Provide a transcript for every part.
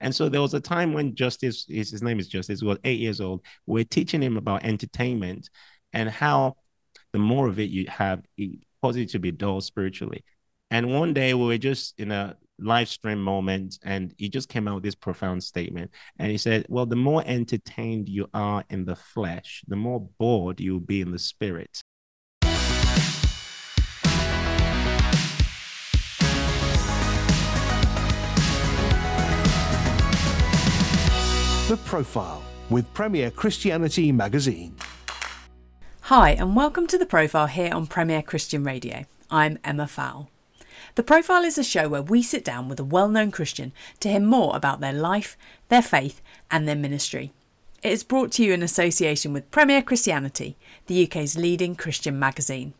And so there was a time when Justice, his, his name is Justice, was eight years old. We're teaching him about entertainment and how the more of it you have, it causes you to be dull spiritually. And one day we were just in a live stream moment and he just came out with this profound statement. And he said, Well, the more entertained you are in the flesh, the more bored you'll be in the spirit. The Profile with Premier Christianity Magazine. Hi, and welcome to The Profile here on Premier Christian Radio. I'm Emma Fowle. The Profile is a show where we sit down with a well known Christian to hear more about their life, their faith, and their ministry. It is brought to you in association with Premier Christianity, the UK's leading Christian magazine.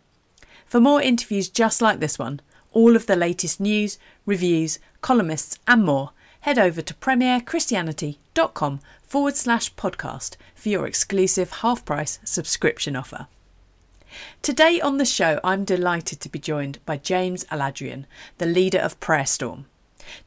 For more interviews just like this one, all of the latest news, reviews, columnists, and more, head over to premierchristianity.com forward slash podcast for your exclusive half price subscription offer. Today on the show, I'm delighted to be joined by James Aladiran, the leader of Prayer Storm.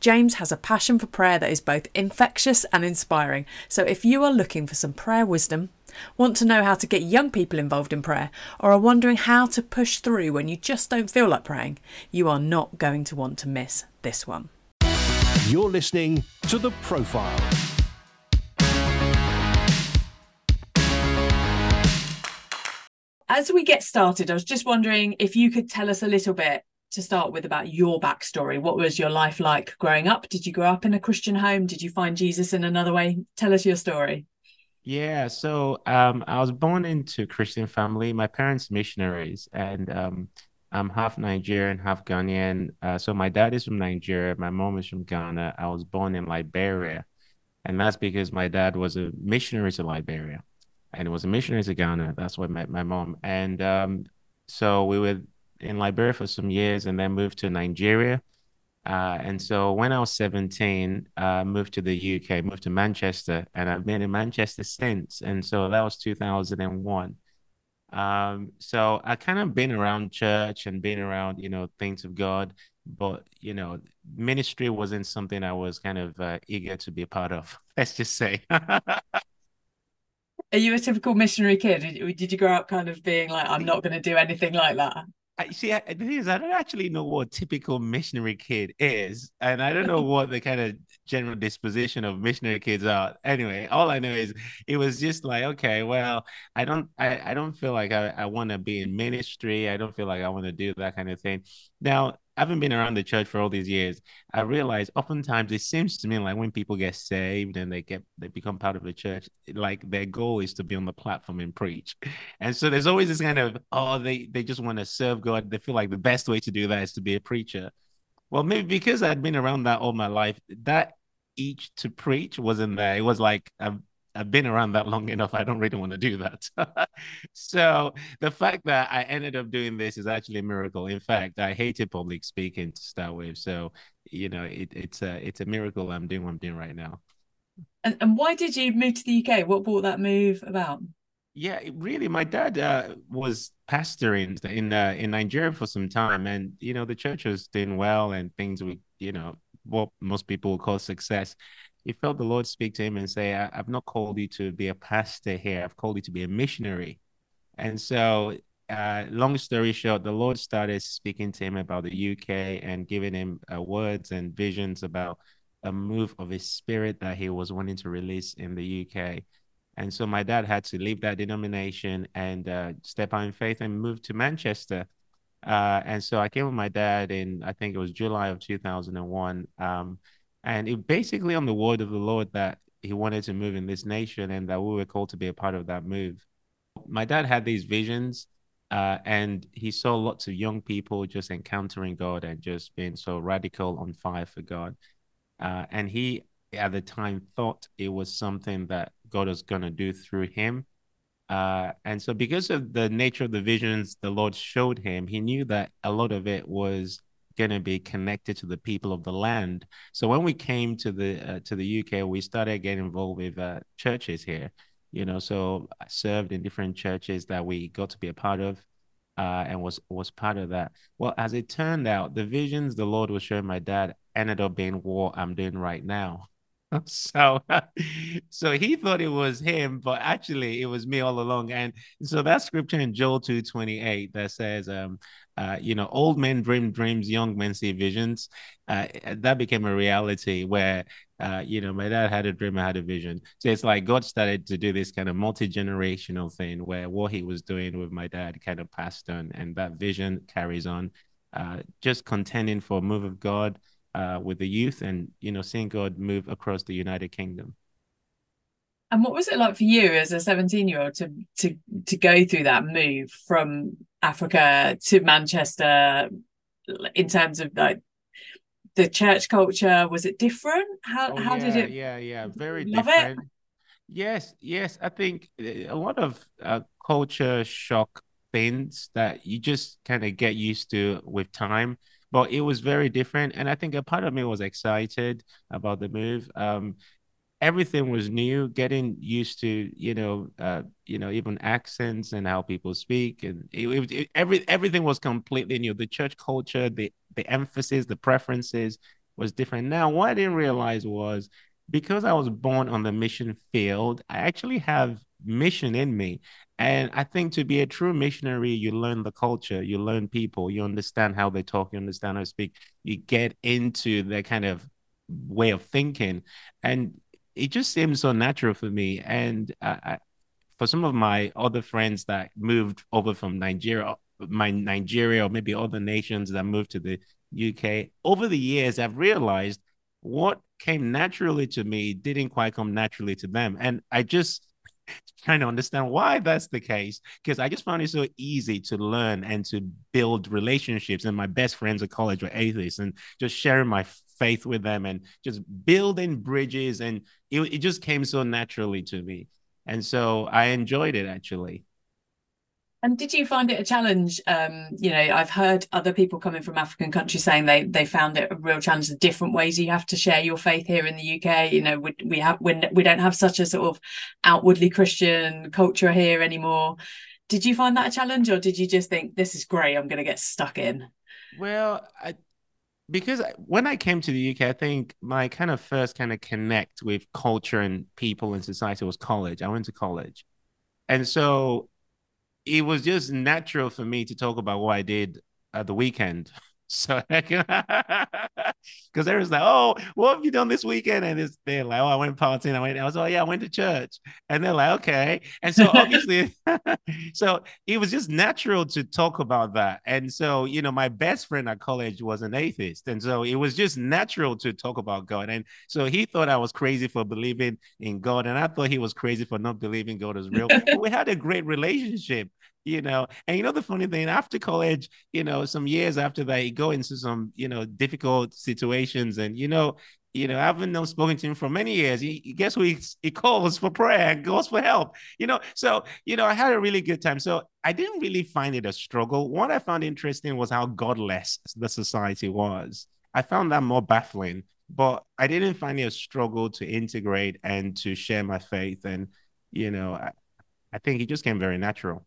James has a passion for prayer that is both infectious and inspiring, so if you are looking for some prayer wisdom, want to know how to get young people involved in prayer, or are wondering how to push through when you just don't feel like praying, you are not going to want to miss this one. You're listening to The Profile. As we get started, I was just wondering if you could tell us a little bit to start with about your backstory. What was your life like growing up? Did you grow up in a Christian home? Did you find Jesus in another way? Tell us your story. Yeah, so um, I was born into a Christian family. My parents missionaries, and um, I'm half Nigerian, half Ghanaian. Uh, so my dad is from Nigeria, my mom is from Ghana. I was born in Liberia, and that's because my dad was a missionary to Liberia, and was a missionary to Ghana. That's why my my mom. And um, so we were in Liberia for some years, and then moved to Nigeria. Uh, and so when I was 17, I uh, moved to the UK, moved to Manchester, and I've been in Manchester since. And so that was 2001. Um, so I kind of been around church and been around, you know, things of God, but you know, ministry wasn't something I was kind of uh, eager to be a part of. Let's just say. Are you a typical missionary kid? Did, did you grow up kind of being like, I'm not going to do anything like that? I see. I, the thing is, I don't actually know what typical missionary kid is, and I don't know what the kind of general disposition of missionary kids are. Anyway, all I know is it was just like, okay, well, I don't, I, I don't feel like I, I want to be in ministry. I don't feel like I want to do that kind of thing. Now, having been around the church for all these years, I realize oftentimes it seems to me like when people get saved and they get they become part of the church, like their goal is to be on the platform and preach. And so there's always this kind of oh they they just want to serve God. They feel like the best way to do that is to be a preacher. Well, maybe because I'd been around that all my life, that each to preach wasn't there. It was like I've I've been around that long enough. I don't really want to do that. so the fact that I ended up doing this is actually a miracle. In fact, I hated public speaking to start with. So, you know, it, it's a it's a miracle I'm doing what I'm doing right now. And, and why did you move to the UK? What brought that move about? Yeah, really, my dad uh, was pastoring in uh, in Nigeria for some time, and you know the church was doing well, and things we, you know, what most people would call success he felt the Lord speak to him and say, I, have not called you to be a pastor here. I've called you to be a missionary. And so, uh, long story short, the Lord started speaking to him about the UK and giving him uh, words and visions about a move of his spirit that he was wanting to release in the UK. And so my dad had to leave that denomination and uh, step out in faith and move to Manchester. Uh, and so I came with my dad in, I think it was July of 2001. Um, and it basically on the word of the Lord that he wanted to move in this nation and that we were called to be a part of that move. My dad had these visions uh, and he saw lots of young people just encountering God and just being so radical on fire for God. Uh, and he, at the time, thought it was something that God was going to do through him. Uh, and so, because of the nature of the visions the Lord showed him, he knew that a lot of it was going to be connected to the people of the land. So when we came to the uh, to the UK, we started getting involved with uh, churches here. You know, so I served in different churches that we got to be a part of, uh, and was was part of that. Well, as it turned out, the visions the Lord was showing my dad ended up being what I'm doing right now. so so he thought it was him but actually it was me all along. And so that scripture in joel 228 that says um uh, you know old men dream dreams young men see visions uh, that became a reality where uh, you know my dad had a dream i had a vision. So it's like god started to do this kind of multi-generational thing where what he was doing with my dad kind of passed on and that vision carries on uh, just contending for a move of god uh, with the youth and you know seeing God move across the United Kingdom. And what was it like for you as a 17 year old to to to go through that move from Africa to Manchester in terms of like the church culture? Was it different? How oh, how yeah, did it? Yeah, yeah, very different. It? Yes, yes. I think a lot of uh, culture shock things that you just kind of get used to with time but it was very different. And I think a part of me was excited about the move. Um, everything was new, getting used to, you know, uh, you know, even accents and how people speak, and it, it, it, every everything was completely new. The church culture, the the emphasis, the preferences was different. Now, what I didn't realize was because I was born on the mission field, I actually have mission in me. And I think to be a true missionary, you learn the culture, you learn people, you understand how they talk, you understand how to speak, you get into their kind of way of thinking. And it just seems so natural for me. And I, for some of my other friends that moved over from Nigeria, my Nigeria or maybe other nations that moved to the UK, over the years, I've realized what came naturally to me didn't quite come naturally to them. And I just trying to understand why that's the case because I just found it so easy to learn and to build relationships. And my best friends at college were atheists, and just sharing my faith with them and just building bridges. And it, it just came so naturally to me. And so I enjoyed it actually. And did you find it a challenge? Um, you know, I've heard other people coming from African countries saying they they found it a real challenge. The different ways you have to share your faith here in the UK. You know, we, we have when we don't have such a sort of outwardly Christian culture here anymore. Did you find that a challenge, or did you just think this is great? I'm going to get stuck in. Well, I, because when I came to the UK, I think my kind of first kind of connect with culture and people and society was college. I went to college, and so it was just natural for me to talk about what I did at the weekend. So, because there was like, oh, what have you done this weekend? And it's they're like, oh, I went partying. I went, I was, oh yeah, I went to church. And they're like, okay. And so obviously, so it was just natural to talk about that. And so, you know, my best friend at college was an atheist, and so it was just natural to talk about God. And so he thought I was crazy for believing in God, and I thought he was crazy for not believing God is real. we had a great relationship you know and you know the funny thing after college you know some years after that you go into some you know difficult situations and you know you know, I haven't known spoken to him for many years. He, he guess who he, he calls for prayer goes for help. You know, so you know, I had a really good time. So I didn't really find it a struggle. What I found interesting was how godless the society was. I found that more baffling, but I didn't find it a struggle to integrate and to share my faith. And you know, I, I think it just came very natural.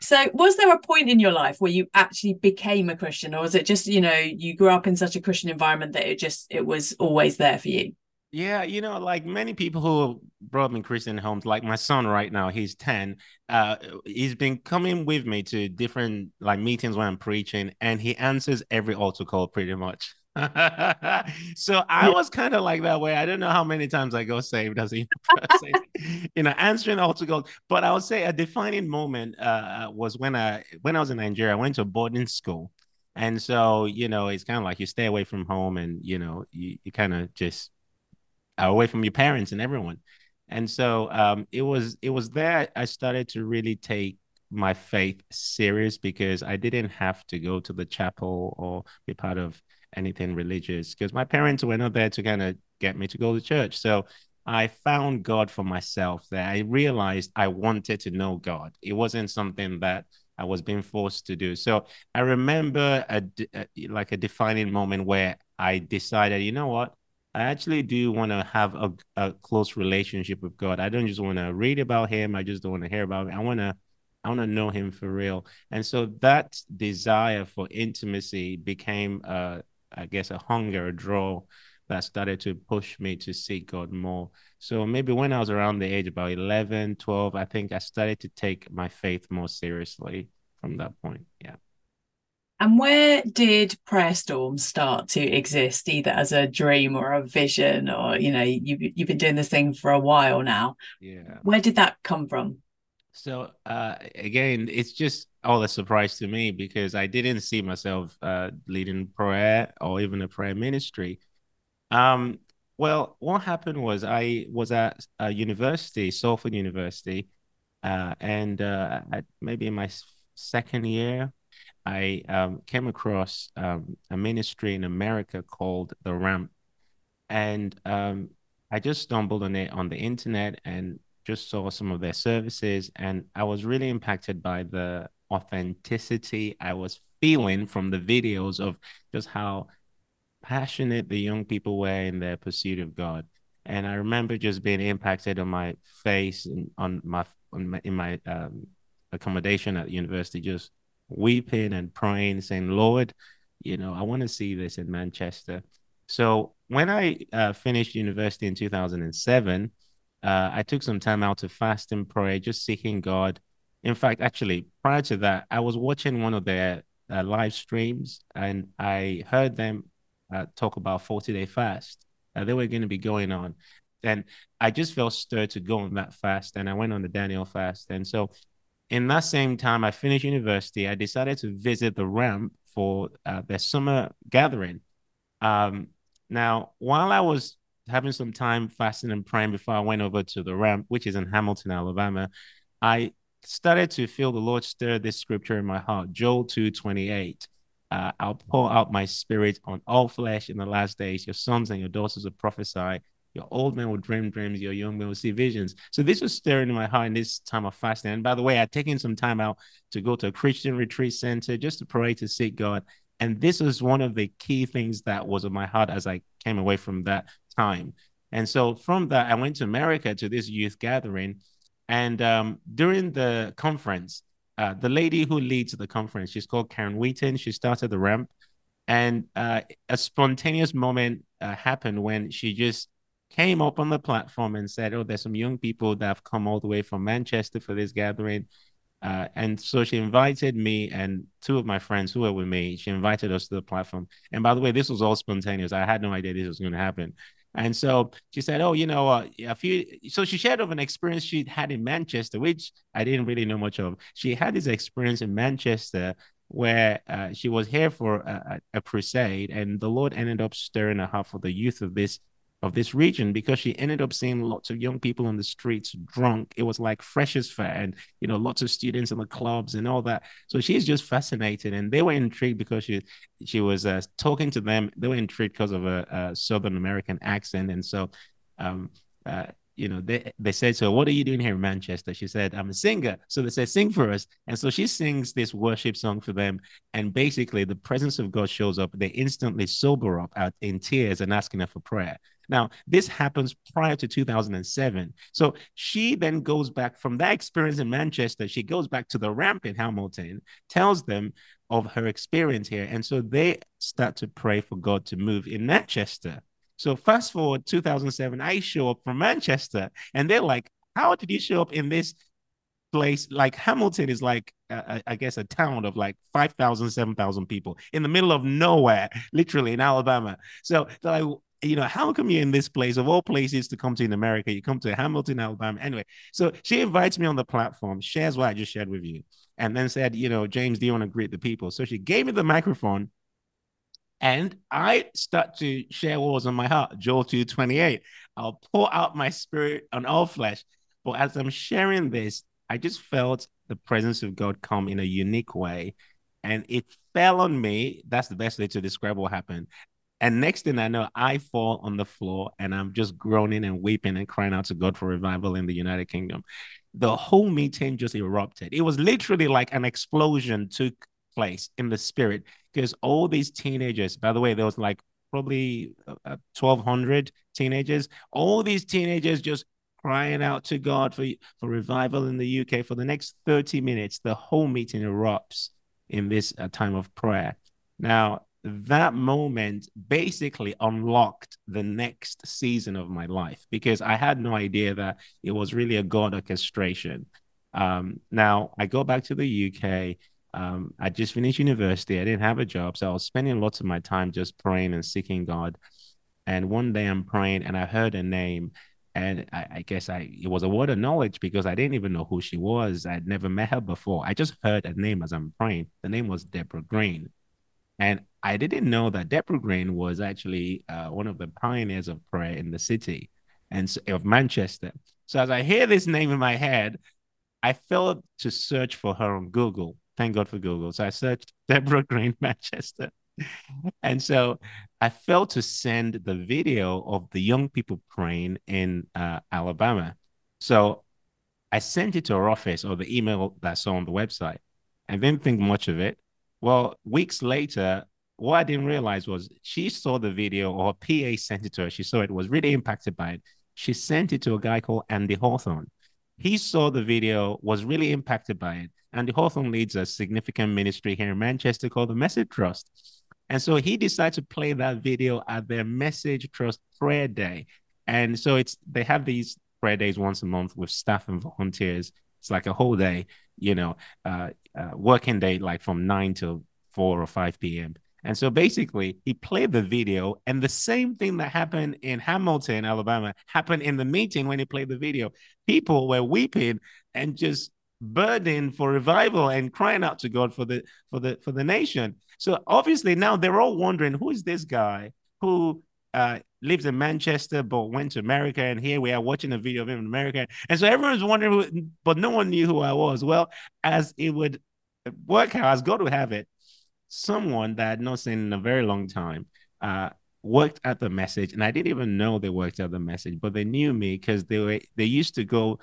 So, was there a point in your life where you actually became a Christian, or was it just you know you grew up in such a Christian environment that it just it was always there for you? Yeah, you know, like many people who brought up in Christian homes, like my son right now, he's 10. Uh, he's been coming with me to different like meetings when I'm preaching, and he answers every altar call pretty much. so I was kind of like that way. I don't know how many times I go saved as a you know answering altar calls, but I would say a defining moment uh, was when I when I was in Nigeria. I went to boarding school, and so you know it's kind of like you stay away from home, and you know you, you kind of just are away from your parents and everyone. And so um, it was it was there I started to really take my faith serious because I didn't have to go to the chapel or be part of anything religious because my parents were not there to kind of get me to go to church. So I found God for myself there. I realized I wanted to know God. It wasn't something that I was being forced to do. So I remember a, a like a defining moment where I decided, you know what? I actually do want to have a, a close relationship with God. I don't just want to read about him. I just don't want to hear about him. I want to I want to know him for real. And so that desire for intimacy became uh, I guess, a hunger, a draw that started to push me to seek God more. So maybe when I was around the age about 11, 12, I think I started to take my faith more seriously from that point. Yeah. And where did Prayer Storm start to exist, either as a dream or a vision, or you know, you've you've been doing this thing for a while now. Yeah. Where did that come from? So uh, again, it's just all a surprise to me because I didn't see myself uh, leading prayer or even a prayer ministry. Um, well, what happened was I was at a university, Salford University, uh, and uh, maybe in my second year I um, came across um, a ministry in America called The Ramp. And um, I just stumbled on it on the internet and just saw some of their services. And I was really impacted by the authenticity I was feeling from the videos of just how passionate the young people were in their pursuit of God. And I remember just being impacted on my face and on my, on my in my um, accommodation at the university, just weeping and praying, saying, Lord, you know, I want to see this in Manchester. So when I uh, finished university in 2007, uh, I took some time out to fast and pray, just seeking God. In fact, actually, prior to that, I was watching one of their uh, live streams and I heard them uh, talk about 40 day fast. Uh, they were going to be going on. And I just felt stirred to go on that fast. And I went on the Daniel fast. And so in that same time, I finished university. I decided to visit the ramp for uh, their summer gathering. Um, now, while I was having some time fasting and praying before I went over to the ramp, which is in Hamilton, Alabama, I started to feel the Lord stir this scripture in my heart, Joel 2 28. Uh, I'll pour out my spirit on all flesh in the last days. Your sons and your daughters will prophesy. Your old men will dream dreams, your young men will see visions. So this was stirring in my heart in this time of fasting. And by the way, I'd taken some time out to go to a Christian retreat center just to pray to seek God. And this was one of the key things that was in my heart as I came away from that time. And so from that, I went to America to this youth gathering. And um, during the conference, uh, the lady who leads the conference, she's called Karen Wheaton. She started the ramp. And uh, a spontaneous moment uh, happened when she just came up on the platform and said, "Oh, there's some young people that have come all the way from Manchester for this gathering." Uh, and so she invited me and two of my friends who were with me. She invited us to the platform. And by the way, this was all spontaneous. I had no idea this was going to happen. And so she said, "Oh, you know, uh, a few." So she shared of an experience she'd had in Manchester, which I didn't really know much of. She had this experience in Manchester where uh, she was here for a, a, crusade, and the Lord ended up stirring her heart for the youth of this of this region because she ended up seeing lots of young people on the streets drunk. It was like freshers fair and you know lots of students in the clubs and all that. So she's just fascinated, and they were intrigued because she she was uh, talking to them. They were intrigued because of a, a Southern American accent, and so um, uh, you know, they, they said, So what are you doing here in Manchester? She said, I'm a singer. So they said, Sing for us. And so she sings this worship song for them. And basically, the presence of God shows up. They instantly sober up out in tears and asking her for prayer. Now, this happens prior to 2007. So she then goes back from that experience in Manchester. She goes back to the ramp in Hamilton, tells them of her experience here. And so they start to pray for God to move in Manchester. So fast forward 2007, I show up from Manchester, and they're like, "How did you show up in this place? Like Hamilton is like, uh, I guess, a town of like 5,000, 7,000 people in the middle of nowhere, literally in Alabama." So like, you know, how come you're in this place of all places to come to in America? You come to Hamilton, Alabama. Anyway, so she invites me on the platform, shares what I just shared with you, and then said, you know, James, do you want to greet the people? So she gave me the microphone and I start to share what was on my heart, Joel 2:28. I'll pour out my spirit on all flesh. But as I'm sharing this, I just felt the presence of God come in a unique way. And it fell on me. That's the best way to describe what happened. And next thing I know, I fall on the floor and I'm just groaning and weeping and crying out to God for revival in the United Kingdom. The whole meeting just erupted. It was literally like an explosion took place in the spirit because all these teenagers, by the way, there was like probably uh, 1200 uh, teenagers, all these teenagers just crying out to God for, for revival in the UK for the next 30 minutes. The whole meeting erupts in this uh, time of prayer. Now, that moment basically unlocked the next season of my life because I had no idea that it was really a God orchestration. Um, now I go back to the UK. Um, I just finished university. I didn't have a job, so I was spending lots of my time just praying and seeking God. And one day I'm praying, and I heard a name, and I, I, guess I it was a word of knowledge because I didn't even know who she was. I'd never met her before. I just heard a name as I'm praying. The name was Debra Green, and I didn't know that Debra Green was actually uh, one of the pioneers of prayer in the city and so, of Manchester. So as I hear this name in my head, I felt to search for her on Google. Thank God for Google. So I searched Debra Green Manchester. and so I failed to send the video of the young people praying in uh, Alabama. So I sent it to her office or the email that I saw on the website. I didn't think much of it. Well, weeks later, what I didn't realize was she saw the video or PA sent it to her. She saw it, was really impacted by it. She sent it to a guy called Andy Hawthorne. He saw the video, was really impacted by it. Andy Hawthorne leads a significant ministry here in Manchester called the Message Trust. And so he decided to play that video at their Message Trust prayer day. And so it's they have these prayer days once a month with staff and volunteers. It's like a whole day, you know, uh, uh, working day, like from nine till four or five p.m. And so basically, he played the video, and the same thing that happened in Hamilton, Alabama, happened in the meeting when he played the video. People were weeping and just burdened for revival and crying out to God for the for the for the nation. So obviously now they're all wondering who is this guy who uh, lives in Manchester but went to America, and here we are watching a video of him in America, and so everyone's wondering, who, but no one knew who I was. Well, as it would work out, as God would have it, someone that I'd not seen in a very long time uh, worked at the message, and I didn't even know they worked at the message, but they knew me because they were they used to go.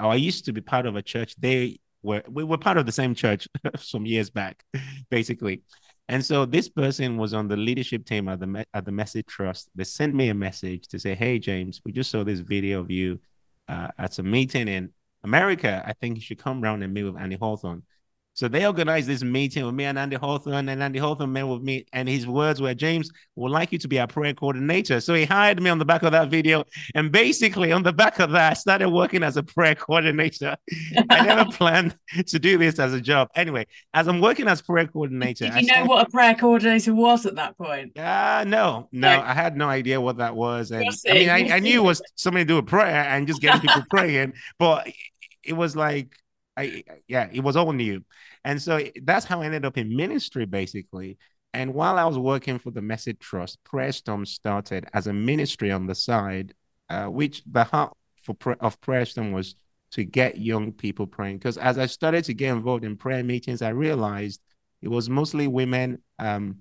Or I used to be part of a church. They were we were part of the same church some years back, basically. And so this person was on the leadership team at the at the Message Trust. They sent me a message to say, "Hey James, we just saw this video of you uh, at a meeting in America. I think you should come around and meet with Andy Hawthorne." So they organized this meeting with me and Andy Hawthorne, and Andy Hawthorne met with me. And his words were, James, would like you to be our prayer coordinator. So he hired me on the back of that video. And basically, on the back of that, I started working as a prayer coordinator. I never planned to do this as a job. Anyway, as I'm working as prayer coordinator, did you know what a prayer coordinator was at that point? Uh, no, no, I had no idea what that was. And I mean, I, I knew it was somebody do a prayer and just getting people praying, but it was like, I, yeah, it was all new. And so that's how I ended up in ministry, basically. And while I was working for the Message Trust, Prayer Storm started as a ministry on the side, uh, which the heart for of Prayer Storm was to get young people praying. Because as I started to get involved in prayer meetings, I realized it was mostly women, um,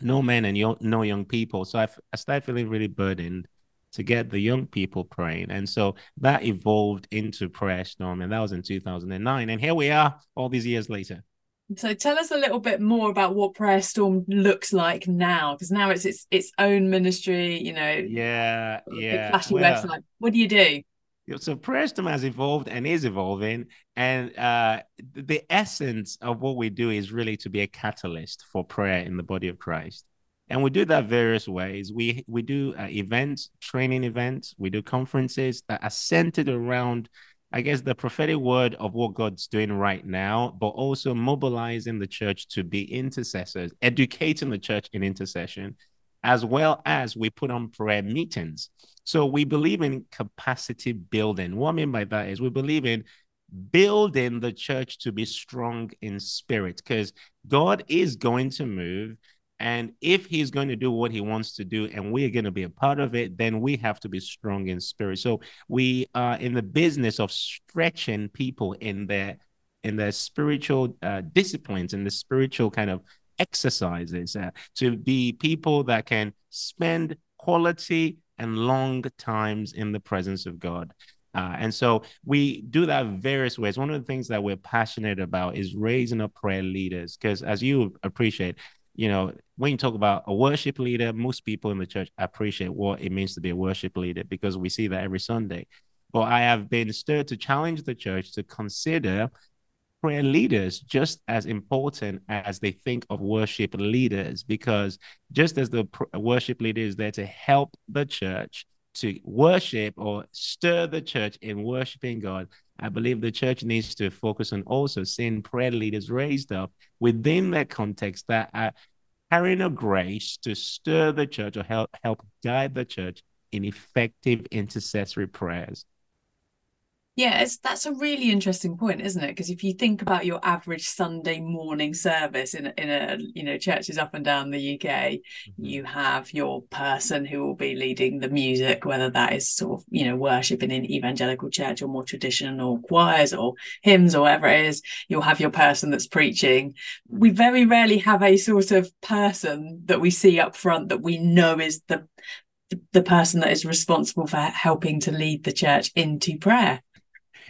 no men, and no young people. So I started feeling really burdened to get the young people praying. And so that evolved into Prayer Storm, and that was in 2009. And here we are all these years later. So tell us a little bit more about what Prayer Storm looks like now, because now it's its its own ministry, you know. Yeah, yeah. Flashy well, website. What do you do? So Prayer Storm has evolved and is evolving, and uh, the essence of what we do is really to be a catalyst for prayer in the body of Christ and we do that various ways. We we do uh, events training events. We do conferences that are centered around i guess the prophetic word of what god's doing right now but also mobilizing the church to be intercessors educating the church in intercession as well as we put on prayer meetings. So we believe in capacity building. What i mean by that is we believe in building the church to be strong in spirit because god is going to move and if he's going to do what he wants to do and we're going to be a part of it, then we have to be strong in spirit. So we are in the business of stretching people in their in their spiritual uh, disciplines and the spiritual kind of exercises uh, to be people that can spend quality and long times in the presence of God. Uh, and so we do that various ways. One of the things that we're passionate about is raising up prayer leaders, because as you appreciate, you know, when you talk about a worship leader, most people in the church appreciate what it means to be a worship leader because we see that every Sunday. But I have been stirred to challenge the church to consider prayer leaders just as important as they think of worship leaders because just as the worship leader is there to help the church to worship or stir the church in worshiping God, I believe the church needs to focus on also seeing prayer leaders raised up within that context that are carrying a grace to stir the church or help help guide the church in effective intercessory prayers. Yeah, that's a really interesting point, isn't it? Because if you think about your average Sunday morning service in in a you know churches up and down the UK, mm-hmm. you have your person who will be leading the music, whether that is sort of you know worship in an evangelical church or more traditional choirs or hymns or whatever it is. You'll have your person that's preaching. We very rarely have a sort of person that we see up front that we know is the the person that is responsible for helping to lead the church into prayer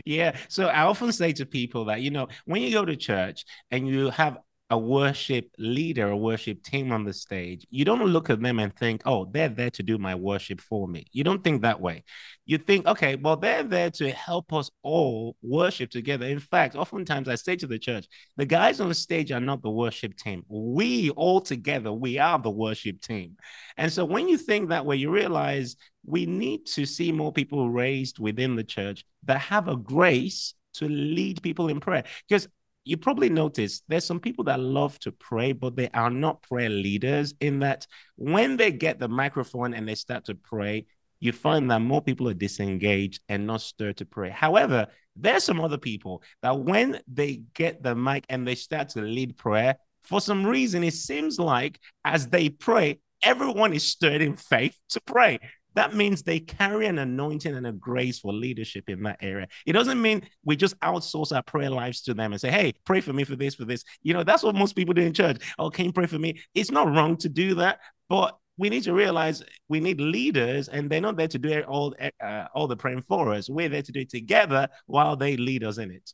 yeah. So I often say to people that, you know, when you go to church and you have a worship leader, a worship team on the stage, you don't look at them and think, oh, they're there to do my worship for me. You don't think that way. You think, okay, well, they're there to help us all worship together. In fact, oftentimes I say to the church, the guys on the stage are not the worship team. We all together, we are the worship team. And so when you think that way, you realize we need to see more people raised within the church that have a grace to lead people in prayer. Because you probably notice there's some people that love to pray, but they are not prayer leaders. In that, when they get the microphone and they start to pray, you find that more people are disengaged and not stirred to pray. However, there's some other people that when they get the mic and they start to lead prayer, for some reason, it seems like as they pray, everyone is stirred in faith to pray that means they carry an anointing and a grace for leadership in that area. It doesn't mean we just outsource our prayer lives to them and say, hey, pray for me for this, for this. You know, that's what most people do in church. Oh, can you pray for me? It's not wrong to do that, but we need to realize we need leaders and they're not there to do all, uh, all the praying for us. We're there to do it together while they lead us in it.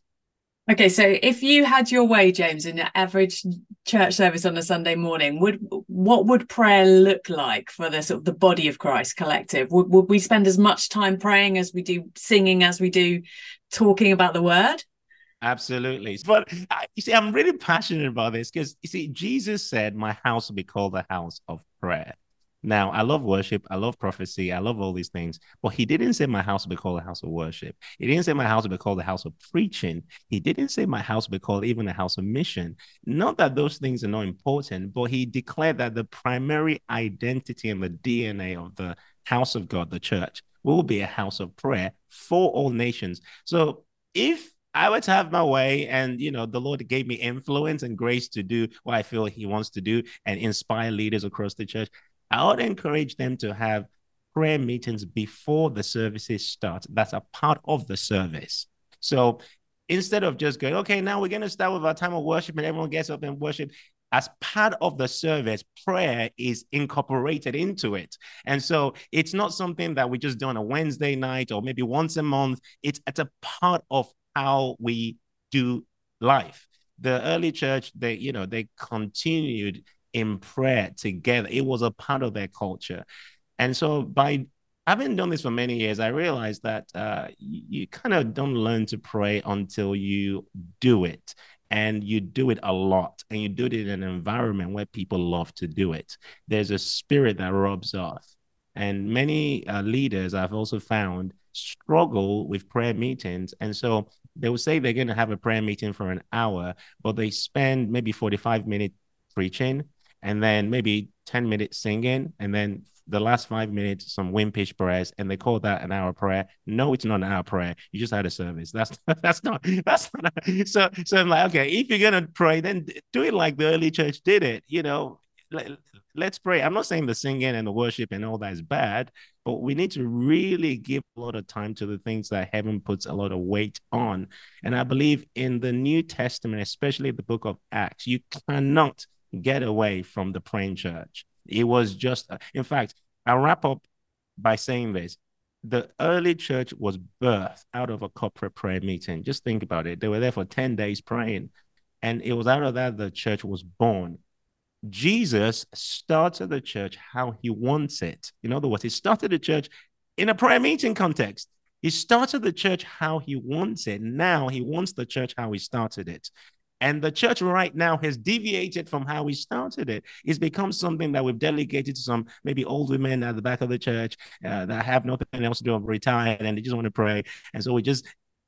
Okay, so if you had your way, James, in your average church service on a Sunday morning, would what would prayer look like for the sort of the body of Christ collective? Would, would we spend as much time praying as we do singing as we do talking about the word? Absolutely. But uh, you see, I'm really passionate about this because you see, Jesus said, My house will be called the house of prayer. Now, I love worship. I love prophecy. I love all these things. But he didn't say my house will be called a house of worship. He didn't say my house will be called a house of preaching. He didn't say my house will be called even a house of mission. Not that those things are not important, but he declared that the primary identity and the DNA of the house of God, the church, will be a house of prayer for all nations. So if I were to have my way, and you know, the Lord gave me influence and grace to do what I feel He wants to do and inspire leaders across the church. I would encourage them to have prayer meetings before the services start. That's a part of the service. So instead of just going, okay, now we're going to start with our time of worship and everyone gets up and worship, as part of the service, prayer is incorporated into it. And so it's not something that we just do on a Wednesday night or maybe once a month. It's, it's a part of how we do life. The early church, they, you know, they continued in prayer together. It was a part of their culture. And so by having done this for many years, I realized that uh, you, kind of don't learn to pray until you do it. And you do it a lot, and you do it in an environment where people love to do it. There's a spirit that rubs off. And many uh, leaders I've also found struggle with prayer meetings. And so they will say they're going to have a prayer meeting for an hour, but they spend maybe 45 minutes preaching and then maybe 10 minutes singing, and then the last five minutes, some wimpish prayers, and they call that an hour prayer. No, it's not an hour prayer. You just had a service. That's that's not that's not. A, so so I'm like, okay, if you're gonna pray, then do it like the early church did it. You know, let, let's pray. I'm not saying the singing and the worship and all that is bad, but we need to really give a lot of time to the things that heaven puts a lot of weight on. And I believe in the New Testament, especially the book of Acts, you cannot get away from the praying church. It was just, in fact, I'll wrap up by saying this. The early church was birthed out of a corporate prayer meeting. Just think about it. They were there for 10 days praying. And it was out of that the church was born. Jesus started the church how he wants it. In other words, he started the church in a prayer meeting context. He started the church how he wants it. Now he wants the church how he started it. And the church right now has deviated from how we started it. It's become something that we've delegated to some maybe old women at the back of the church uh, that have nothing else to do, retired, and they just want to pray. And so we just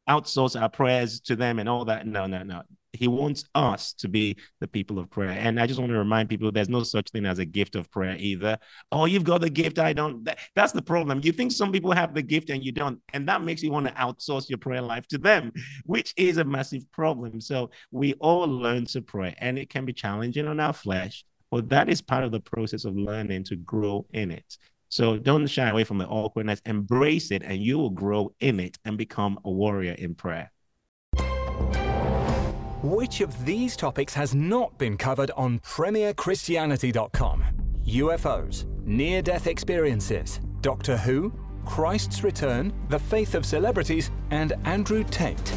outsource our prayers to them and all that. No, no, no. He wants us to be the people of prayer. And I just want to remind people there's no such thing as a gift of prayer either. Oh, you've got the gift. I don't. That, that's the problem. You think some people have the gift and you don't. And that makes you want to outsource your prayer life to them, which is a massive problem. So we all learn to pray, and it can be challenging on our flesh. But that is part of the process of learning to grow in it. So don't shy away from the awkwardness, embrace it, and you will grow in it and become a warrior in prayer. Which of these topics has not been covered on PremierChristianity.com? UFOs, near death experiences, Doctor Who, Christ's return, the faith of celebrities, and Andrew Tate.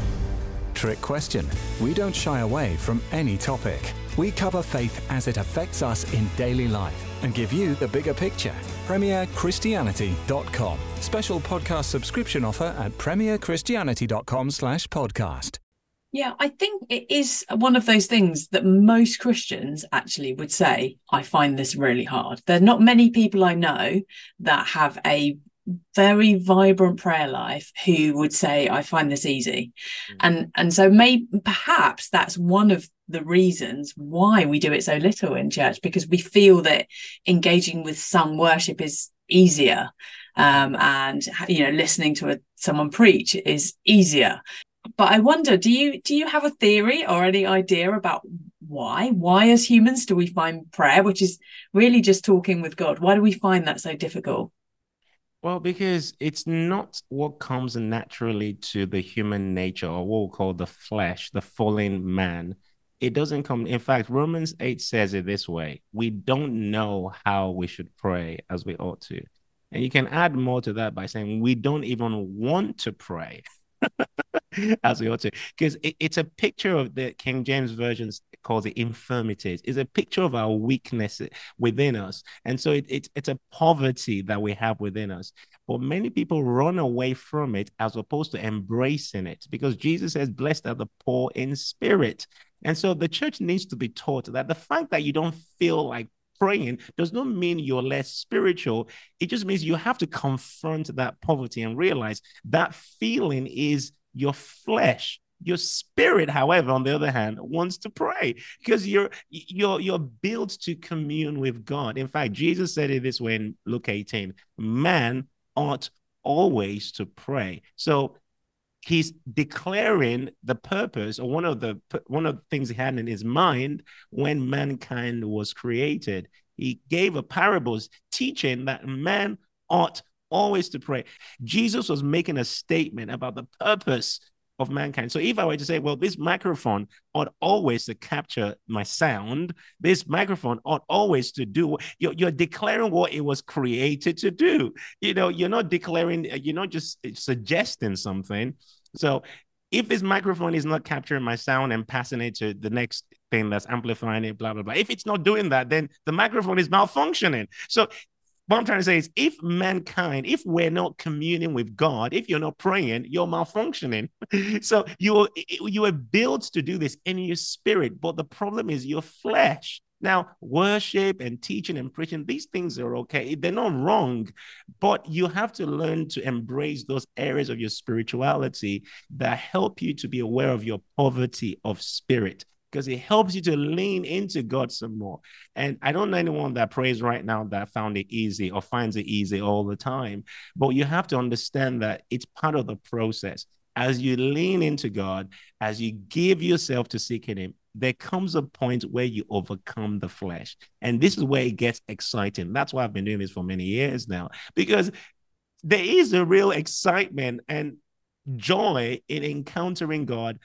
Trick question. We don't shy away from any topic. We cover faith as it affects us in daily life and give you the bigger picture. PremierChristianity.com. Special podcast subscription offer at PremierChristianity.com slash podcast. Yeah, I think it is one of those things that most Christians actually would say, I find this really hard. There are not many people I know that have a very vibrant prayer life who would say i find this easy. Mm. and and so maybe perhaps that's one of the reasons why we do it so little in church because we feel that engaging with some worship is easier um, and you know listening to a, someone preach is easier. But i wonder do you do you have a theory or any idea about why? Why as humans do we find prayer which is really just talking with god? Why do we find that so difficult well, because it's not what comes naturally to the human nature or what we call the flesh, the fallen man. It doesn't come. In fact, Romans 8 says it this way we don't know how we should pray as we ought to. And you can add more to that by saying we don't even want to pray as we ought to, because it, it's a picture of the King James Version calls it infirmities. is a picture of our weakness within us. And so it, it, it's a poverty that we have within us. But many people run away from it as opposed to embracing it because Jesus says, Blessed are the poor in spirit. And so the church needs to be taught that the fact that you don't feel like praying does not mean you're less spiritual. It just means you have to confront that poverty and realize that feeling is your flesh. Your spirit, however, on the other hand, wants to pray because you're you're you're built to commune with God. In fact, Jesus said it this way in Luke 18: man ought always to pray. So he's declaring the purpose or one of the one of the things he had in his mind when mankind was created he gave a parables teaching that man ought always to pray. Jesus was making a statement about the purpose of mankind. So if I were to say, well, this microphone ought always to capture my sound, this microphone ought always to do, you're, you're declaring what it was created to do. You know, you're not declaring, uh, you're not just uh, suggesting something. So if this microphone is not capturing my sound and passing it to the next thing that's amplifying it, blah, blah, blah. If it's not doing that, then the microphone is malfunctioning. So what I'm trying to say is if mankind, if we're not communing with God, if you're not praying, you're malfunctioning. so you you are built to do this in your spirit, but the problem is your flesh. Now, worship and teaching and preaching, these things are okay. They're not wrong, but you have to learn to embrace those areas of your spirituality that help you to be aware of your poverty of spirit because it helps you to lean into God some more. And I don't know anyone that prays right now that found it easy or finds it easy all the time, but you have to understand that it's part of the process. As you lean into God, as you give yourself to seeking Him, there comes a point where you overcome the flesh. And this is where it gets exciting. That's why I've been doing this for many years now, because there is a real excitement and joy in encountering God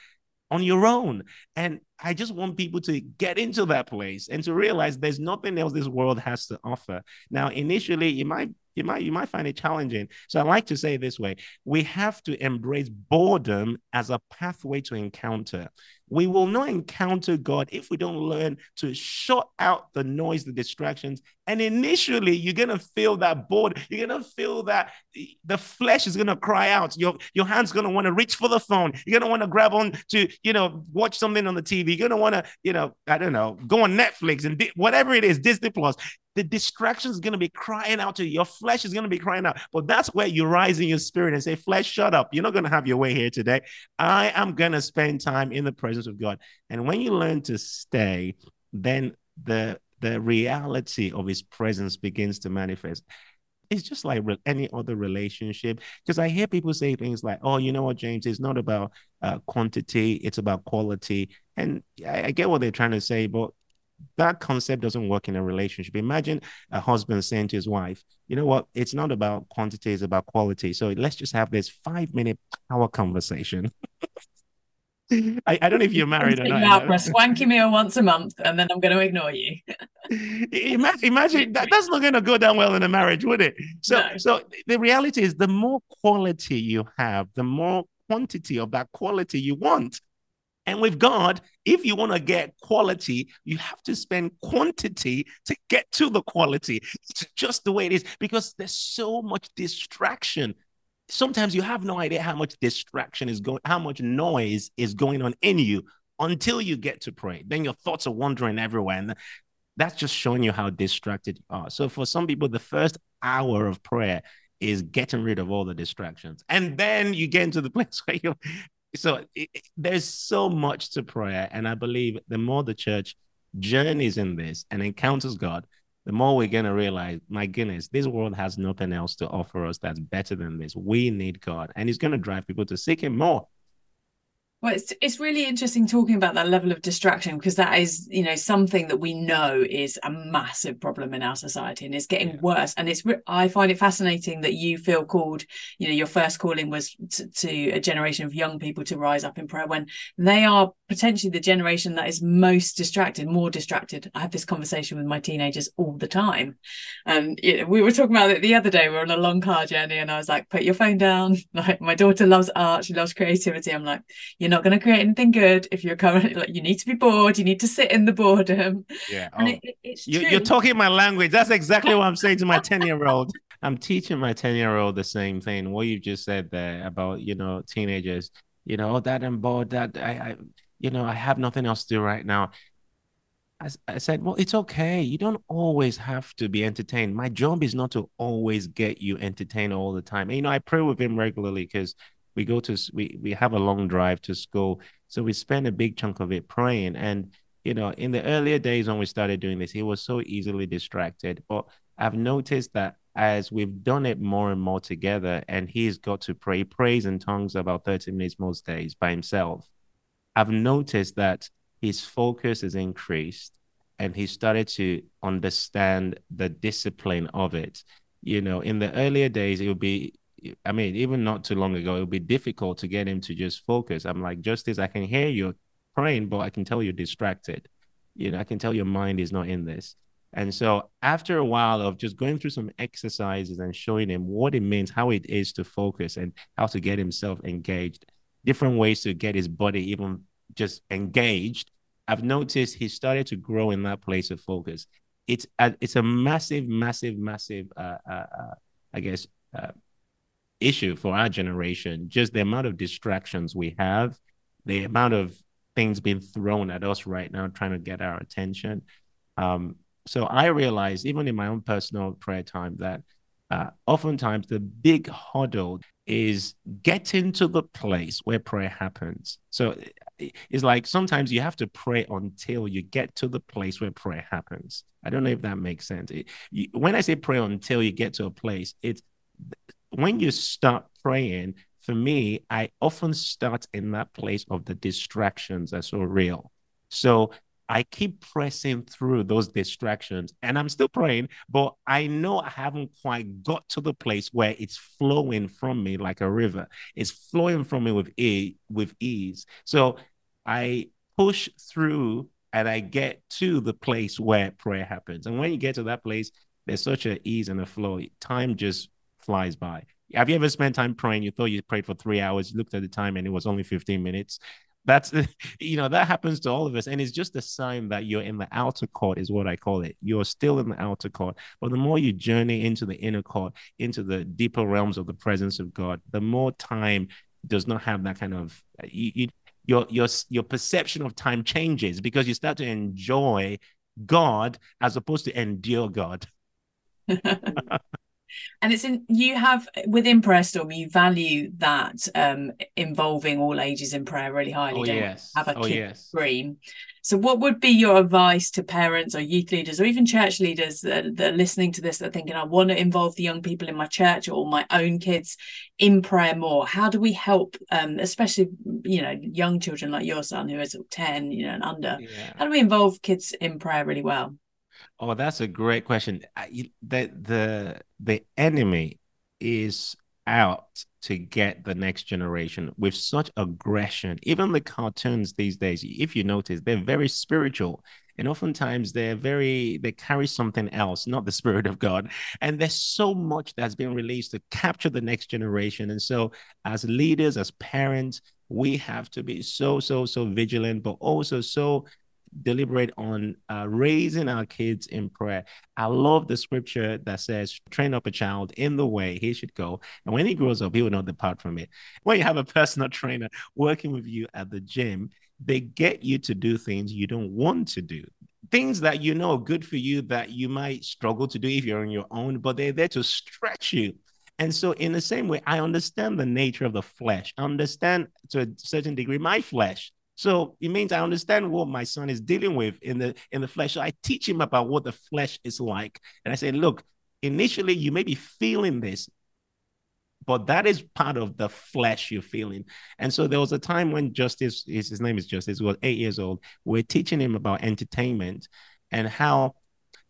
on your own. And I just want people to get into that place and to realize there's nothing else this world has to offer. Now, initially, you might you might you might find it challenging. So I like to say this way: we have to embrace boredom as a pathway to encounter. We will not encounter God if we don't learn to shut out the noise, the distractions. And initially, you're gonna feel that bored. You're gonna feel that the flesh is gonna cry out. Your your hand's gonna want to reach for the phone. You're gonna want to grab on to you know watch something on the TV. You're gonna want to you know I don't know go on Netflix and di- whatever it is, Disney Plus the distraction is going to be crying out to you. Your flesh is going to be crying out. But that's where you rise in your spirit and say, Flesh, shut up. You're not going to have your way here today. I am going to spend time in the presence of God. And when you learn to stay, then the the reality of his presence begins to manifest. It's just like any other relationship. Because I hear people say things like, oh, you know what, James, it's not about uh, quantity, it's about quality. And I, I get what they're trying to say, but that concept doesn't work in a relationship. Imagine a husband saying to his wife, you know what? It's not about quantity, it's about quality. So let's just have this five minute power conversation. I, I, don't know if you're married or not. Out for a swanky meal once a month, and then I'm going to ignore you. imagine, imagine that, that's not going to go down well in a marriage, would it? So, no. so the reality is, the more quality you have, the more quantity of that quality you want. And with God, if you want to get quality, you have to spend quantity to get to the quality. It's just the way it is because there's so much distraction. Sometimes you have no idea how much distraction is going, how much noise is going on in you until you get to pray. Then your thoughts are wandering everywhere. And that's just showing you how distracted you are. So for some people, the first hour of prayer is getting rid of all the distractions. And then you get into the place where you so it, there's so much to prayer and i believe the more the church journeys in this and encounters god the more we're going to realize my goodness this world has nothing else to offer us that's better than this. We need god and he's going to drive people to seek him more well, it's it's really interesting talking about that level of distraction because that is, you know, something that we know is a massive problem in our society and it's getting yeah. worse. And it's I find it fascinating that you feel called, you know, your first calling was to, to a generation of young people to rise up in prayer when they are potentially the generation that is most distracted, more distracted. I have this conversation with my teenagers all the time, and you know, we were talking about it the other day. We are on a long car journey, and I was like, "Put your phone down." Like my daughter loves art, she loves creativity. I'm like, "You're not going to create anything good if you're currently like you need to be bored you need to sit in the boredom yeah and oh. it, it, it's you, you're talking my language that's exactly what i'm saying to my 10 year old i'm teaching my 10 year old the same thing what you just said there about you know teenagers you know oh, that i'm bored that i, I you know i have nothing else to do right now I, I said, well, it's okay. You don't always have to be entertained. My job is not to always get you entertained all the time. And, you know, I pray with him regularly because we go to we we have a long drive to school. So we spend a big chunk of it praying. And you know in the earlier days when we started doing this he was so easily distracted. But i've noticed that as we've done it more and more together and he's got to pray praise in tongues about 30 minutes most days by himself i've noticed that his focus has increased and he started to understand the discipline of it. You know in the earlier days it would be I mean, even not too long ago, it would be difficult to get him to just focus. I'm like, Justice, I can hear you praying, but I can tell you're distracted. You know, I can tell your mind is not in this. And so after a while of just going through some exercises and showing him what it means, how it is to focus and how to get himself engaged, different ways to get his body even just engaged, I've noticed he started to grow in that place of focus. It's a, it's a massive, massive, massive, uh, uh, uh, I guess, uh, issue for our generation. Just the amount of distractions we have, the amount of things being thrown at us right now, trying to get our attention. Um, so I realized, even in my own personal prayer time, that uh, oftentimes the big hurdle is getting to the place where prayer happens. So it's like sometimes you have to pray until you get to the place where prayer happens. I don't know if that makes sense. It, you, when I say pray until you get to a place, it's when you start praying, for me, I often start in that place of the distractions are so real. So I keep pressing through those distractions and I'm still praying, but I know I haven't quite got to the place where it's flowing from me like a river. It's flowing from me with e- with ease. So I push through and I get to the place where prayer happens. And when you get to that place, there's such an ease and a flow. Time just flies by. Have you ever spent time praying? You thought you prayed for three hours, you looked at the time and it was only 15 minutes. That's you know that happens to all of us, and it's just a sign that you're in the outer court, is what I call it. You're still in the outer court, but the more you journey into the inner court, into the deeper realms of the presence of God, the more time does not have that kind of you, you your your your perception of time changes because you start to enjoy God as opposed to endure God. and it's in you have within prayer storm you value that um involving all ages in prayer really highly oh, don't yes. have a oh, kid yes. dream so what would be your advice to parents or youth leaders or even church leaders that, that are listening to this that are thinking i want to involve the young people in my church or my own kids in prayer more how do we help um especially you know young children like your son who is 10 you know and under Yeah. how do we involve kids in prayer really well Oh, that's a great question. The the the enemy is out to get the next generation with such aggression. Even the cartoons these days, if you notice, they're very spiritual. And oftentimes they're very, they carry something else, not the spirit of God. And there's so much that's been released to capture the next generation. And so, as leaders, as parents, we have to be so, so, so vigilant, but also so deliberate on uh, raising our kids in prayer. I love the scripture that says, train up a child in the way he should go. And when he grows up, he will not depart from it. When you have a personal trainer working with you at the gym, they get you to do things you don't want to do. Things that you know are good for you that you might struggle to do if you're on your own, but they're there to stretch you. And so, in the same way, I understand the nature of the flesh. I understand to a certain degree my flesh. So it means I understand what my son is dealing with in the in the flesh. So I teach him about what the flesh is like. And I say, look, initially you may be feeling this, but that is part of the flesh you're feeling. And so there was a time when Justice, his, his name is Justice, was eight years old. We're teaching him about entertainment and how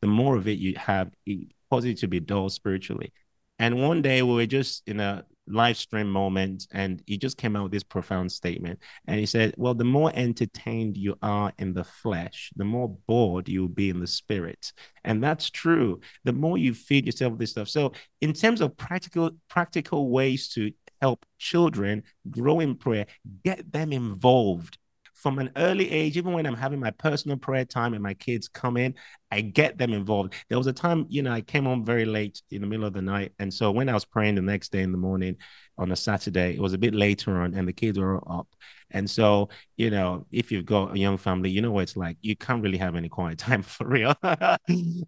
the more of it you have, it causes you to be dull spiritually. And one day we were just in a live stream moment and he just came out with this profound statement. And he said, Well, the more entertained you are in the flesh, the more bored you'll be in the spirit. And that's true. The more you feed yourself this stuff. So, in terms of practical, practical ways to help children grow in prayer, get them involved from an early age, even when I'm having my personal prayer time and my kids come in, I get them involved. There was a time, you know, I came home very late in the middle of the night. And so when I was praying the next day in the morning on a Saturday, it was a bit later on and the kids were up. And so, you know, if you've got a young family, you know what it's like. You can't really have any quiet time for real.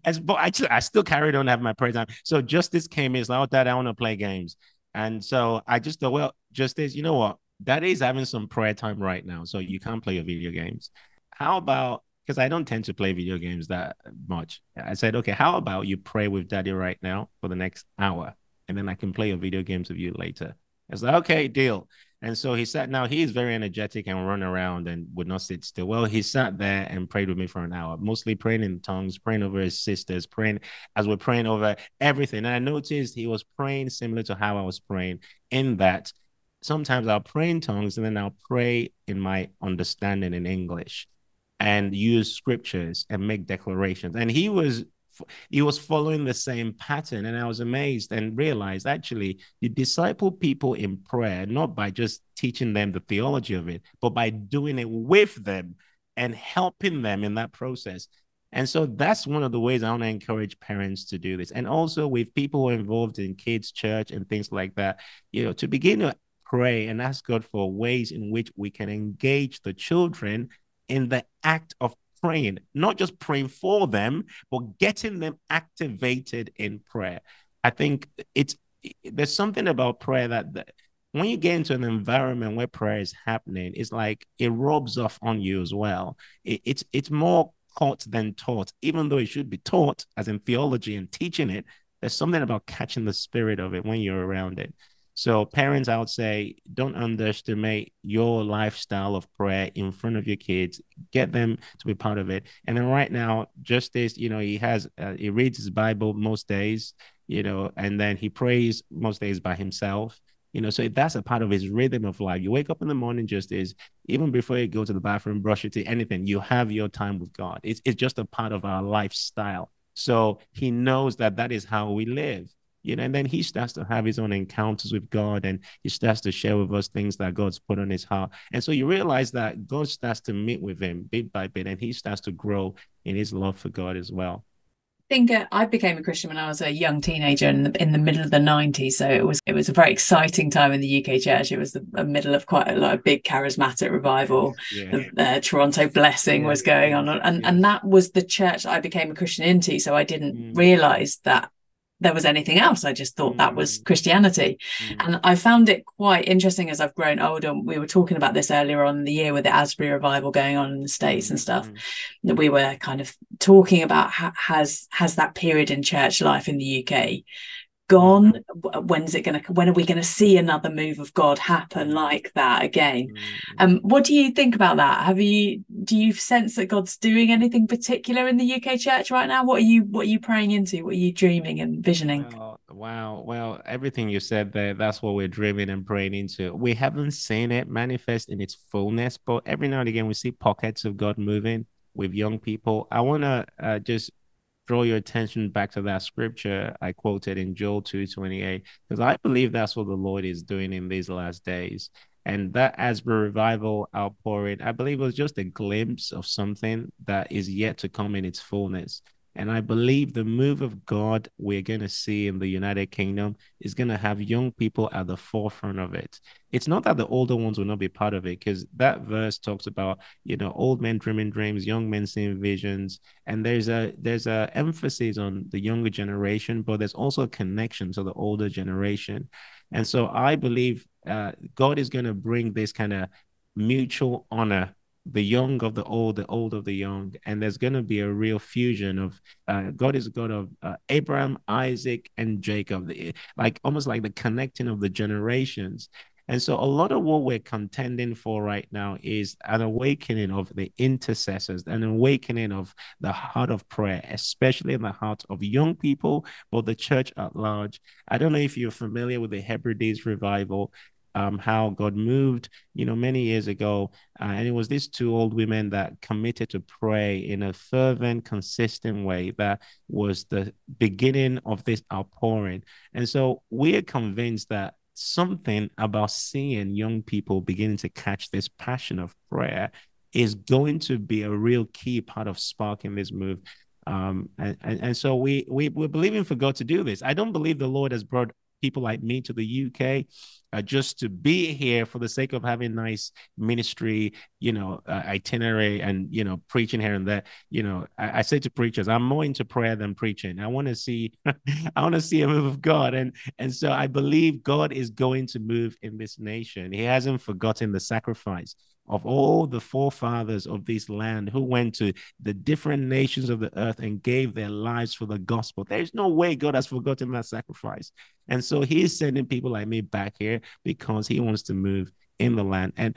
As but actually, I still carried on having my prayer time. So Justice came in, it's like, oh, dad, I want to play games. And so I just thought, well, Justice, you know what? That is having some prayer time right now. So you can't play your video games. How about because I don't tend to play video games that much. I said, okay, how about you pray with daddy right now for the next hour? And then I can play your video games with you later. It's like, okay, deal. And so he sat now, he is very energetic and run around and would not sit still. Well, he sat there and prayed with me for an hour, mostly praying in tongues, praying over his sisters, praying as we're praying over everything. And I noticed he was praying similar to how I was praying, in that sometimes I'll pray in tongues and then I'll pray in my understanding in English and use scriptures and make declarations. And he was he was following the same pattern and I was amazed and realized actually you disciple people in prayer not by just teaching them the theology of it but by doing it with them and helping them in that process. And so that's one of the ways I want to encourage parents to do this. And also with people who are involved in kids' church and things like that, you know, to begin to pray and ask God for ways in which we can engage the children in the act of praying, not just praying for them, but getting them activated in prayer. I think it's there's something about prayer that, when you get into an environment where prayer is happening, it's like it rubs off on you as well. It, it's it's more caught than taught, even though it should be taught as in theology and teaching it. There's something about catching the spirit of it when you're around it. So, parents, I would say, don't underestimate your lifestyle of prayer in front of your kids. Get them to be part of it. And then, right now, Justice, you know, he has, uh, he reads his Bible most days, you know, and then he prays most days by himself. You know, so that's a part of his rhythm of life. You wake up in the morning, Justice even before you go to the bathroom, brush your teeth, anything, you have your time with God. It's, it's just a part of our lifestyle. So he knows that that is how we live you know, and then he starts to have his own encounters with God and he starts to share with us things that God's put on his heart. And so you realize that God starts to meet with him bit by bit and he starts to grow in his love for God as well I think uh, I became a Christian when I was a young teenager in the, in the middle of the 90s. So it was it was a very exciting time in the UK church. It was the, the middle of quite a, like, a big charismatic revival. Yeah. The uh, Toronto Blessing yeah. was going on, and yeah. and that was the church I became a Christian into. So I didn't mm. realize that there was anything else. I just thought mm. that was mm. Christianity. Mm. And I found it quite interesting as I've grown older. We were talking about this earlier on in the year with the Asbury revival going on in the States and stuff. Mm. That we were kind of talking about has has that period in church life in the UK gone when's it going to when are we going to see another move of god happen like that again? Mm-hmm. um what do you think about that? Have you do you sense that god's doing anything particular in the uk church right now? What are you what are you praying into? What are you dreaming and visioning? Wow well everything you said there that's what we're dreaming and praying into. We haven't seen it manifest in its fullness but every now and again we see pockets of god moving with young people. I want to uh, just draw your attention back to that scripture I quoted in Joel 2:28 because I believe that's what the Lord is doing in these last days. And that Asbury revival outpouring, I believe was just a glimpse of something that is yet to come in its fullness. And I believe the move of God we're going to see in the United Kingdom is going to have young people at the forefront of it. It's not that the older ones will not be part of it, because that verse talks about, you know, old men dreaming dreams, young men seeing visions. And there's a there's a emphasis on the younger generation, but there's also a connection to the older generation. And so I believe uh, God is going to bring this kind of mutual honor the young of the old, the old of the young, and there's going to be a real fusion of uh, God is God of uh, Abraham, Isaac, and Jacob, like almost like the connecting of the generations. And so, a lot of what we're contending for right now is an awakening of the intercessors, an awakening of the heart of prayer, especially in the heart of young people, but the church at large. I don't know if you're familiar with the Hebrides revival um, how God moved, you know, many years ago. Uh, and it was these two old women that committed to pray in a fervent, consistent way that was the beginning of this outpouring. And so we are convinced that something about seeing young people beginning to catch this passion of prayer is going to be a real key part of sparking this move. Um, and, and, and so we, we, we're believing for God to do this. I don't believe the Lord has brought people like me to the UK uh, just to be here for the sake of having nice ministry, you know, uh, itinerary and, you know, preaching here and there. You know, I, I say to preachers, I'm more into prayer than preaching. I want to see, I want to see a move of God. And, and so I believe God is going to move in this nation. He hasn't forgotten the sacrifice of all the forefathers of this land who went to the different nations of the earth and gave their lives for the gospel. There's no way God has forgotten that sacrifice. And so he's sending people like me back here because he wants to move in the land. And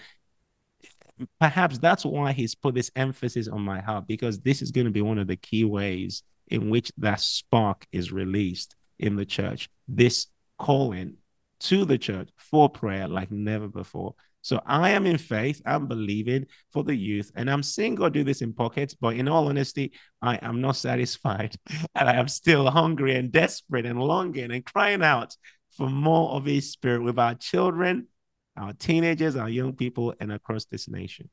perhaps that's why he's put this emphasis on my heart because this is going to be one of the key ways in which that spark is released in the church. This calling to the church for prayer like never before. So I am in faith, I'm believing for the youth, and I'm seeing God do this in pockets. But in all honesty, I am not satisfied. And I am still hungry and desperate and longing and crying out for more of His Spirit with our children, our teenagers, our young people, and across this nation.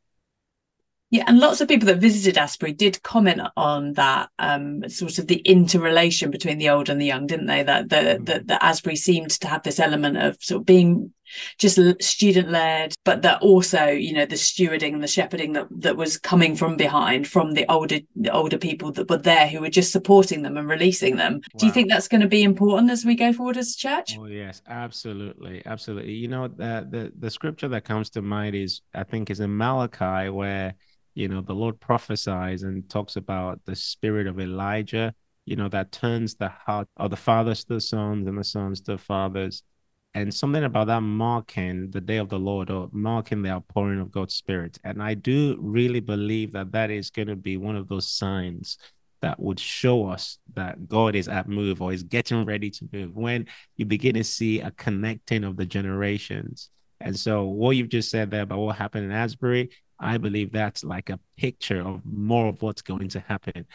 Yeah, and lots of people that visited Asbury did comment on that um, sort of the interrelation between the old and the young, didn't they? That the, mm-hmm. the, the Asbury seemed to have this element of sort of being just student led, but that also, you know, the stewarding and the shepherding that that was coming from behind from the older the older people that were there who were just supporting them and releasing them. Wow. Do you think that's going to be important as we go forward as a church? Oh yes, absolutely, absolutely. You know, the the the scripture that comes to mind is I think is in Malachi where you know, the Lord prophesies and talks about the spirit of Elijah, you know, that turns the heart of the fathers to the sons and the sons to the fathers. And something about that marking the day of the Lord or marking the outpouring of God's spirit. And I do really believe that that is going to be one of those signs that would show us that God is at move or is getting ready to move when you begin to see a connecting of the generations. And so, what you've just said there about what happened in Asbury I believe that's like a picture of more of what's going to happen.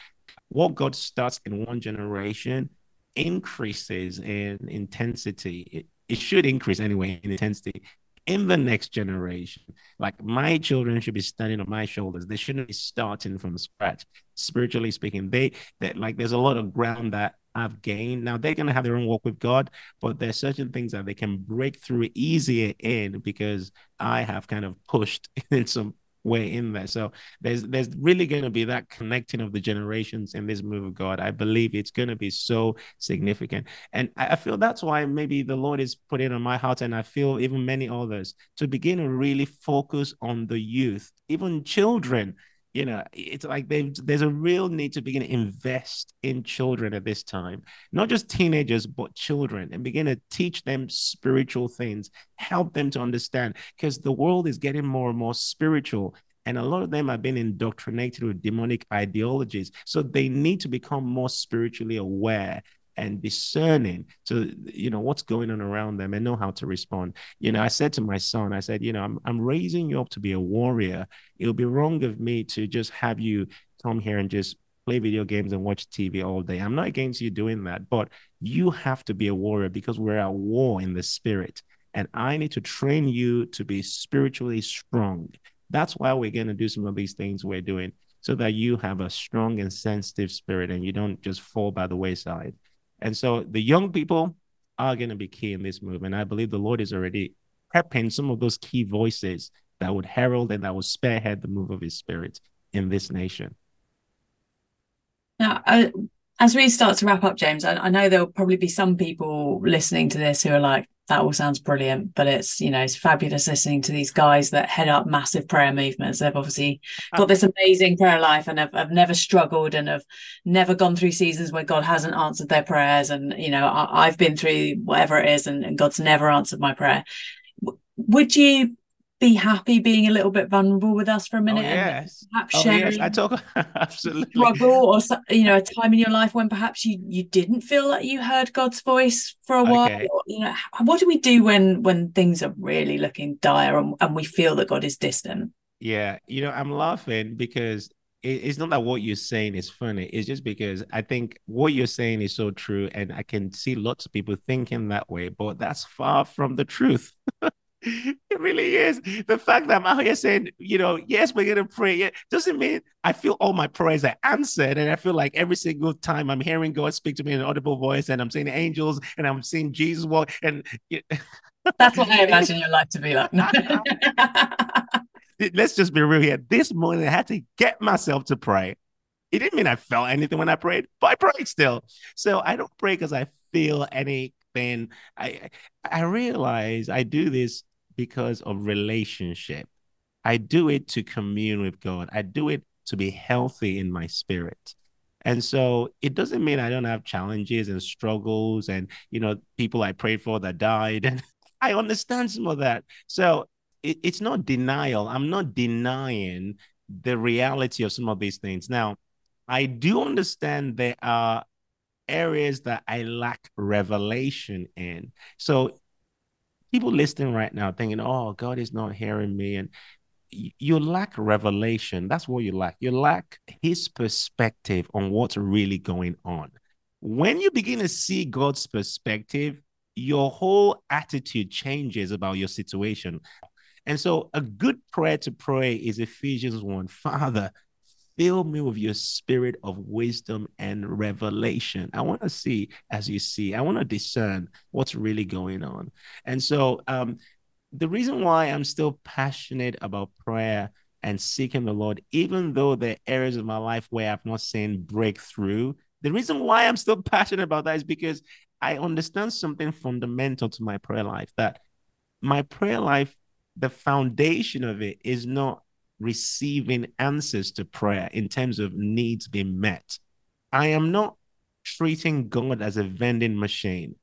What God starts in one generation increases in intensity. It, should increase anyway in intensity in the next generation. Like my children should be standing on my shoulders. They shouldn't be starting from scratch. Spiritually speaking, they that like there's a lot of ground that I've gained. Now they're gonna have their own walk with God, but there's certain things that they can break through easier in because I have kind of pushed in some way in there. So there's there's really going to be that connecting of the generations in this move of God. I believe it's going to be so significant, and I feel that's why maybe the Lord is putting on my heart, and I feel even many others to begin to really focus on the youth, even children you know it's like there's a real need to begin to invest in children at this time. Not just teenagers but children and begin to teach them spiritual things help them to understand because the world is getting more and more spiritual and a lot of them have been indoctrinated with demonic ideologies. So they need to become more spiritually aware and discerning. To you know what's going on around them and know how to respond. You know i said to my son i said you know i'm, I'm raising you up to be a warrior. It'll be wrong of me to just have you come here and just play video games and watch tv all day. I'm not against you doing that but you have to be a warrior because we're at war in the spirit and i need to train you to be spiritually strong. That's why we're going to do some of these things we're doing so that you have a strong and sensitive spirit and you don't just fall by the wayside and so the young people are going to be key in this move. And I believe the Lord is already prepping some of those key voices that would herald and that would spearhead the move of his spirit in this nation. Now, uh, as we start to wrap up, James, I, I know there'll probably be some people listening to this who are like, that all sounds brilliant, but it's you know it's fabulous listening to these guys that head up massive prayer movements. They've obviously ah. got this amazing prayer life and have, have never struggled and have never gone through seasons where God hasn't answered their prayers. And you know I, have been through whatever it is, and, and God's never answered my prayer. Would you be happy being a little bit vulnerable with us for a oh, minute? Oh, yes. perhaps oh, yes. I talk absolutely struggle or you know a time in your life when perhaps you you didn't feel like you heard God's voice for a while. Okay. Or, you know, what do we do when when things are really looking dire and, and we feel that God is distant? Yeah, you know, I'm laughing because it's not that what you're saying is funny. It's just because I think what you're saying is so true, and I can see lots of people thinking that way, but that's far from the truth. It really is. The fact that I'm out here saying, you know, yes, we're gonna pray. Yeah, doesn't mean I feel all my prayers are answered. And I feel like every single time I'm hearing God speak to me in an audible voice, and I'm seeing angels and I'm seeing Jesus walk. And that's what I imagine your life to be like. Let's just be real here. This morning I had to get myself to pray. It didn't mean I felt anything when I prayed, but I prayed still. So I don't pray because I feel anything. I I realize I do this because of relationship. I do it to commune with God. I do it to be healthy in my spirit. And so it doesn't mean I don't have challenges and struggles and, you know, people I prayed for that died. And I understand some of that. So it, it's not denial. I'm not denying the reality of some of these things. Now, I do understand there are areas that I lack revelation in. So people listening right now thinking, oh, God is not hearing me. And you lack revelation. That's what you lack. You lack his perspective on what's really going on. When you begin to see God's perspective, your whole attitude changes about your situation. And so, a good prayer to pray is Ephesians 1 Father, Fill me with your spirit of wisdom and revelation. I want to see as you see. I want to discern what's really going on. And so, um, the reason why I'm still passionate about prayer and seeking the Lord, even though there are areas of my life where I've not seen breakthrough, the reason why I'm still passionate about that is because I understand something fundamental to my prayer life that my prayer life, the foundation of it is not receiving answers to prayer in terms of needs being met. I am not treating God as a vending machine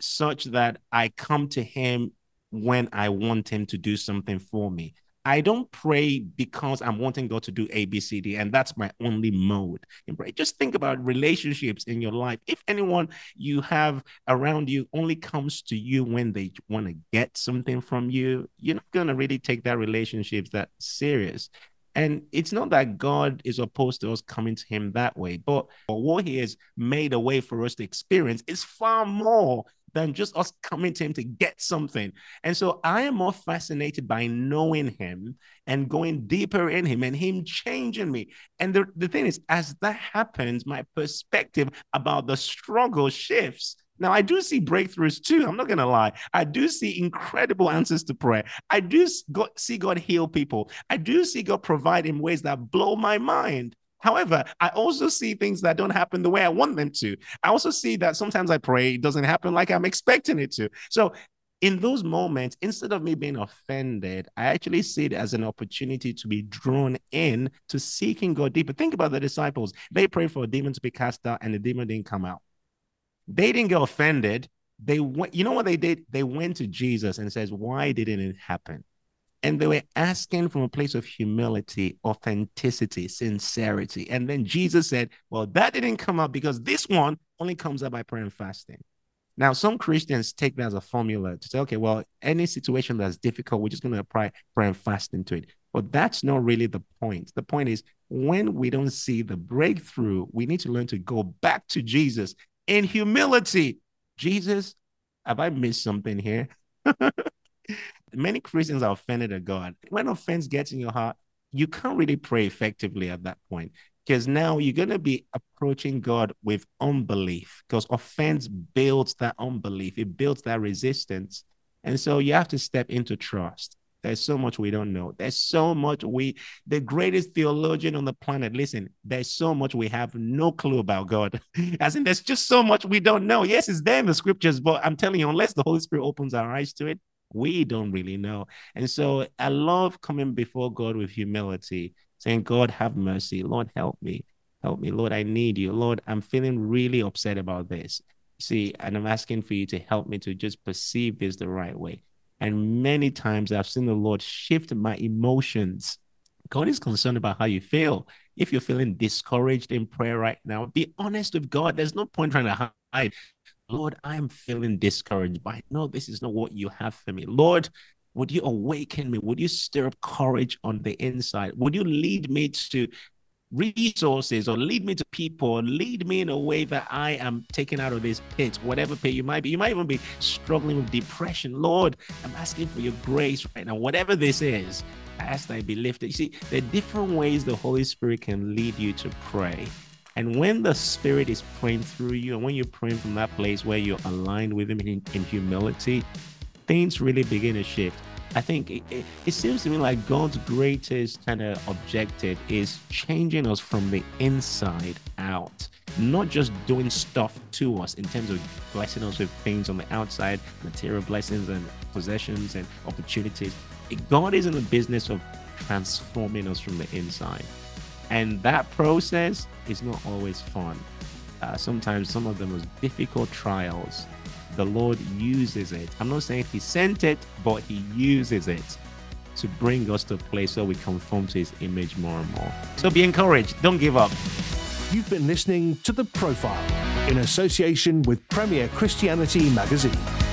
such that I come to Him when I want Him to do something for me. I don't pray because I'm wanting God to do A, B, C, D, and that's my only mode in prayer. Just think about relationships in your life. If anyone you have around you only comes to you when they want to get something from you, you're not going to really take that relationship that serious. And it's not that God is opposed to us coming to Him that way, but, but what He has made a way for us to experience is far more than just us coming to Him to get something. And so I am more fascinated by knowing Him and going deeper in Him and Him changing me. And the, the thing is, as that happens, my perspective about the struggle shifts now, I do see breakthroughs too. I'm not going to lie. I do see incredible answers to prayer. I do see God heal people. I do see God provide in ways that blow my mind. However, I also see things that don't happen the way I want them to. I also see that sometimes I pray, it doesn't happen like I'm expecting it to. So, in those moments, instead of me being offended, I actually see it as an opportunity to be drawn in to seeking God deeper. Think about the disciples. They prayed for a demon to be cast out, and the demon didn't come out. They didn't get offended. They went, you know what they did? They went to Jesus and says, Why didn't it happen? And they were asking from a place of humility, authenticity, sincerity. And then Jesus said, Well, that didn't come up because this one only comes up by prayer and fasting. Now, some Christians take that as a formula to say, okay, well, any situation that's difficult, we're just going to apply prayer and fasting to it. But that's not really the point. The point is when we don't see the breakthrough, we need to learn to go back to Jesus in humility. Jesus, have I missed something here? Many Christians are offended at God. When offense gets in your heart, you can't really pray effectively at that point because now you're going to be approaching God with unbelief because offense builds that unbelief, it builds that resistance. And so you have to step into trust. There's so much we don't know. There's so much we, the greatest theologian on the planet, listen, there's so much we have no clue about God. As in, there's just so much we don't know. Yes, it's there in the scriptures, but I'm telling you, unless the Holy Spirit opens our eyes to it, we don't really know. And so I love coming before God with humility, saying, God, have mercy. Lord, help me. Help me. Lord, I need you. Lord, I'm feeling really upset about this. See, and I'm asking for you to help me to just perceive this the right way. And many times I've seen the Lord shift my emotions. God is concerned about how you feel. If you're feeling discouraged in prayer right now, be honest with God. There's no point trying to hide. Lord, I'm feeling discouraged, I know this is not what you have for me. Lord, would you awaken me? Would you stir up courage on the inside? Would you lead me to resources or lead me to people or lead me in a way that I am taken out of this pit, whatever pit you might be. You might even be struggling with depression. Lord, I'm asking for your grace right now. Whatever this is, I ask that it be lifted. You see, there are different ways the Holy Spirit can lead you to pray. And when the Spirit is praying through you, and when you're praying from that place where you're aligned with Him in, in humility, things really begin to shift. I think it, it, it, seems to me like God's greatest kind of objective is changing us from the inside out, not just doing stuff to us in terms of blessing us with things on the outside, material blessings and possessions and opportunities. God is in the business of transforming us from the inside. And that process is not always fun. Uh, sometimes some of the most difficult trials the Lord uses it. I'm not saying He sent it, but He uses it to bring us to a place where we conform to His image more and more. So be encouraged. Don't give up. You've been listening to The Profile in association with Premier Christianity Magazine.